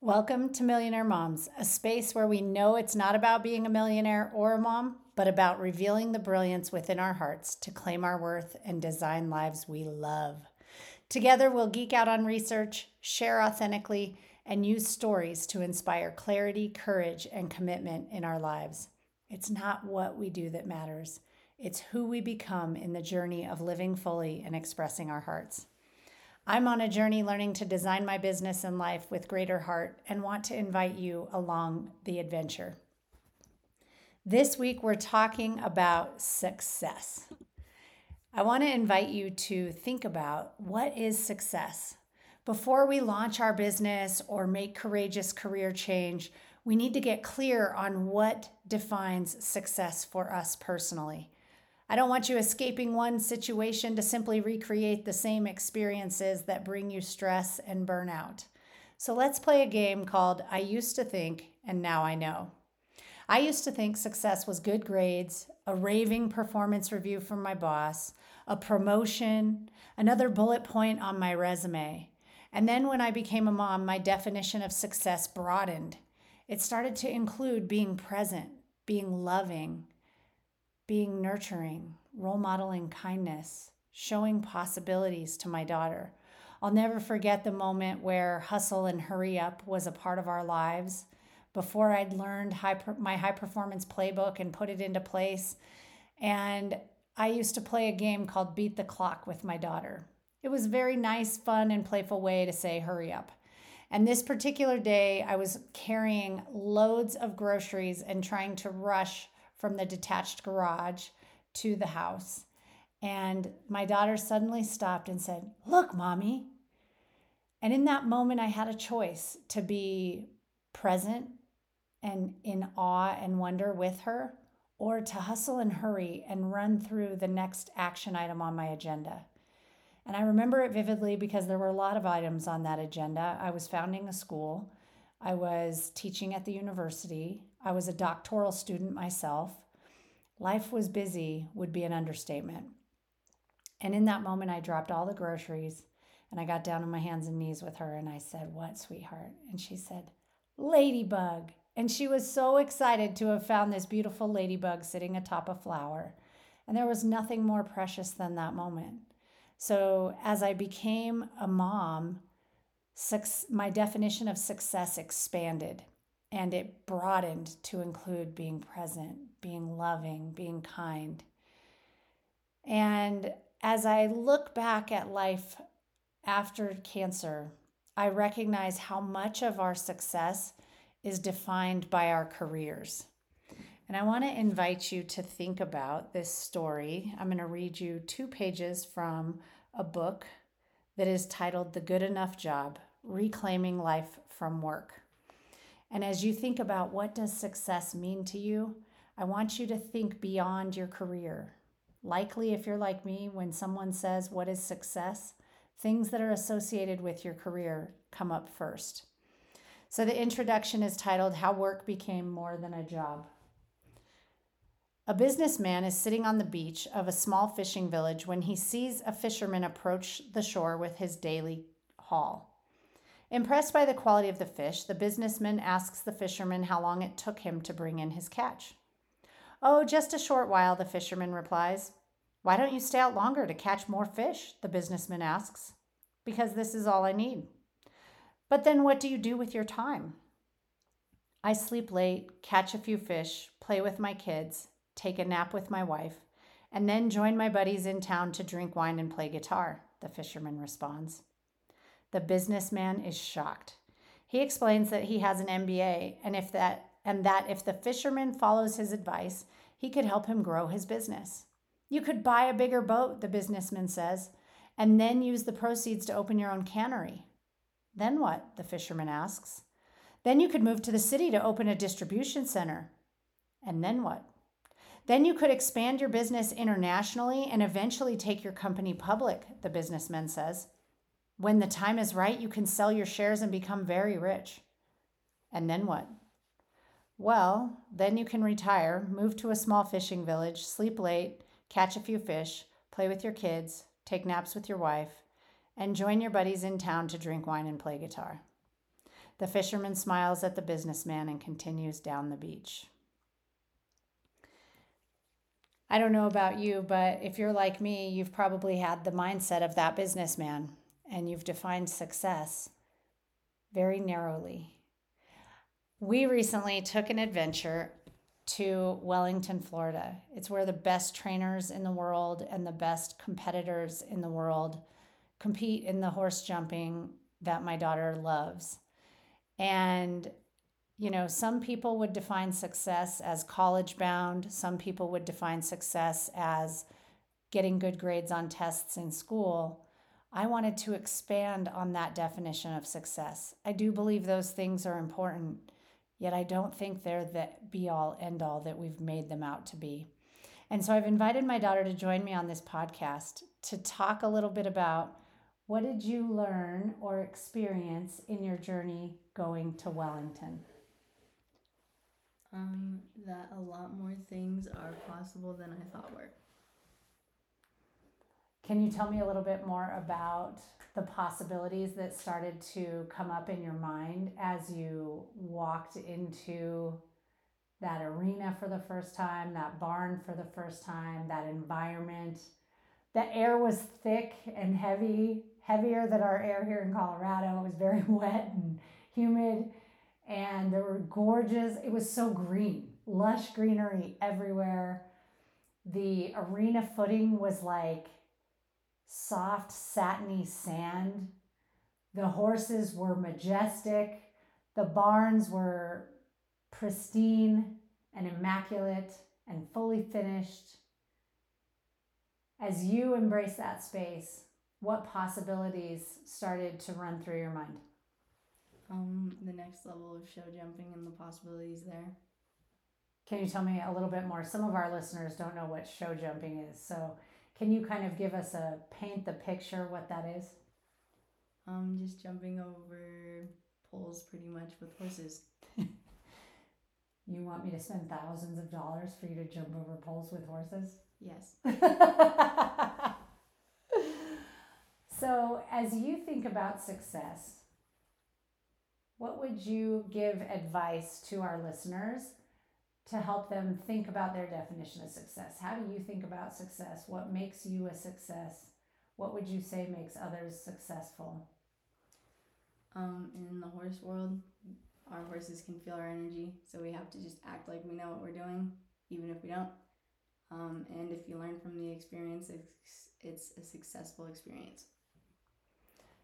Welcome to Millionaire Moms, a space where we know it's not about being a millionaire or a mom, but about revealing the brilliance within our hearts to claim our worth and design lives we love. Together, we'll geek out on research, share authentically, and use stories to inspire clarity, courage, and commitment in our lives. It's not what we do that matters, it's who we become in the journey of living fully and expressing our hearts. I'm on a journey learning to design my business and life with greater heart and want to invite you along the adventure. This week, we're talking about success. I want to invite you to think about what is success. Before we launch our business or make courageous career change, we need to get clear on what defines success for us personally. I don't want you escaping one situation to simply recreate the same experiences that bring you stress and burnout. So let's play a game called I Used to Think and Now I Know. I used to think success was good grades, a raving performance review from my boss, a promotion, another bullet point on my resume. And then when I became a mom, my definition of success broadened. It started to include being present, being loving, being nurturing, role modeling kindness, showing possibilities to my daughter. I'll never forget the moment where hustle and hurry up was a part of our lives. Before I'd learned high, my high performance playbook and put it into place. And I used to play a game called Beat the Clock with my daughter. It was a very nice, fun, and playful way to say hurry up. And this particular day, I was carrying loads of groceries and trying to rush from the detached garage to the house. And my daughter suddenly stopped and said, Look, mommy. And in that moment, I had a choice to be present and in awe and wonder with her, or to hustle and hurry and run through the next action item on my agenda. And I remember it vividly because there were a lot of items on that agenda. I was founding a school, I was teaching at the university, I was a doctoral student myself. Life was busy would be an understatement. And in that moment, I dropped all the groceries and I got down on my hands and knees with her and I said, What, sweetheart? And she said, Ladybug. And she was so excited to have found this beautiful ladybug sitting atop a flower. And there was nothing more precious than that moment. So as I became a mom, my definition of success expanded and it broadened to include being present, being loving, being kind. And as I look back at life after cancer, I recognize how much of our success is defined by our careers. And I want to invite you to think about this story. I'm going to read you two pages from a book that is titled The Good Enough Job Reclaiming Life from Work. And as you think about what does success mean to you, I want you to think beyond your career. Likely, if you're like me, when someone says, What is success? things that are associated with your career come up first. So the introduction is titled How Work Became More Than a Job. A businessman is sitting on the beach of a small fishing village when he sees a fisherman approach the shore with his daily haul. Impressed by the quality of the fish, the businessman asks the fisherman how long it took him to bring in his catch. Oh, just a short while, the fisherman replies. Why don't you stay out longer to catch more fish? the businessman asks. Because this is all I need. But then what do you do with your time? I sleep late, catch a few fish, play with my kids, take a nap with my wife, and then join my buddies in town to drink wine and play guitar, the fisherman responds. The businessman is shocked. He explains that he has an MBA and if that and that if the fisherman follows his advice, he could help him grow his business. You could buy a bigger boat, the businessman says, and then use the proceeds to open your own cannery. Then what? the fisherman asks. Then you could move to the city to open a distribution center. And then what? Then you could expand your business internationally and eventually take your company public, the businessman says. When the time is right, you can sell your shares and become very rich. And then what? Well, then you can retire, move to a small fishing village, sleep late, catch a few fish, play with your kids, take naps with your wife, and join your buddies in town to drink wine and play guitar. The fisherman smiles at the businessman and continues down the beach. I don't know about you, but if you're like me, you've probably had the mindset of that businessman and you've defined success very narrowly. We recently took an adventure to Wellington, Florida. It's where the best trainers in the world and the best competitors in the world compete in the horse jumping that my daughter loves. And, you know, some people would define success as college bound, some people would define success as getting good grades on tests in school. I wanted to expand on that definition of success. I do believe those things are important, yet I don't think they're the be all end all that we've made them out to be. And so I've invited my daughter to join me on this podcast to talk a little bit about what did you learn or experience in your journey going to Wellington? Um, that a lot more things are possible than I thought were. Can you tell me a little bit more about the possibilities that started to come up in your mind as you walked into that arena for the first time, that barn for the first time, that environment? The air was thick and heavy, heavier than our air here in Colorado. It was very wet and humid, and there were gorgeous, it was so green, lush greenery everywhere. The arena footing was like soft, satiny sand. The horses were majestic. The barns were pristine and immaculate and fully finished. As you embrace that space, what possibilities started to run through your mind? Um, the next level of show jumping and the possibilities there. Can you tell me a little bit more? Some of our listeners don't know what show jumping is, so can you kind of give us a paint the picture what that is? Um, just jumping over poles pretty much with horses. you want me to spend thousands of dollars for you to jump over poles with horses? Yes. so, as you think about success, what would you give advice to our listeners to help them think about their definition of success. How do you think about success? What makes you a success? What would you say makes others successful? Um, in the horse world, our horses can feel our energy, so we have to just act like we know what we're doing, even if we don't. Um, and if you learn from the experience, it's, it's a successful experience.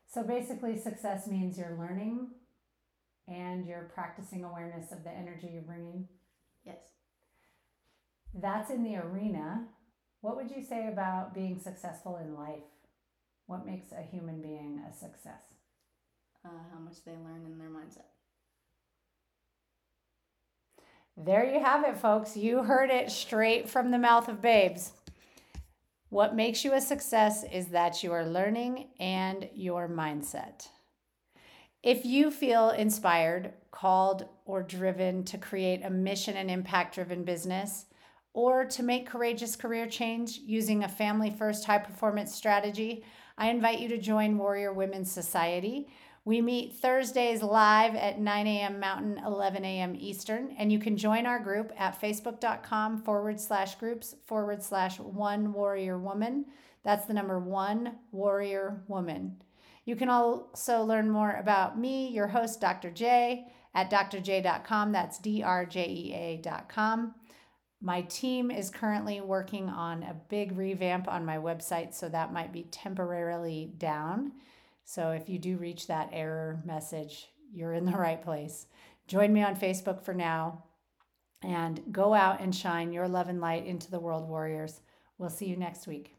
So basically, success means you're learning and you're practicing awareness of the energy you're bringing Yes. That's in the arena. What would you say about being successful in life? What makes a human being a success? Uh, how much they learn in their mindset. There you have it, folks. You heard it straight from the mouth of babes. What makes you a success is that you are learning and your mindset. If you feel inspired, called, or driven to create a mission and impact driven business, or to make courageous career change using a family first high performance strategy, I invite you to join Warrior Women's Society. We meet Thursdays live at 9 a.m. Mountain, 11 a.m. Eastern, and you can join our group at facebook.com forward slash groups forward slash one warrior woman. That's the number one warrior woman. You can also learn more about me, your host, Dr. J, at drj.com. That's drjea.com. My team is currently working on a big revamp on my website, so that might be temporarily down. So if you do reach that error message, you're in the right place. Join me on Facebook for now and go out and shine your love and light into the world warriors. We'll see you next week.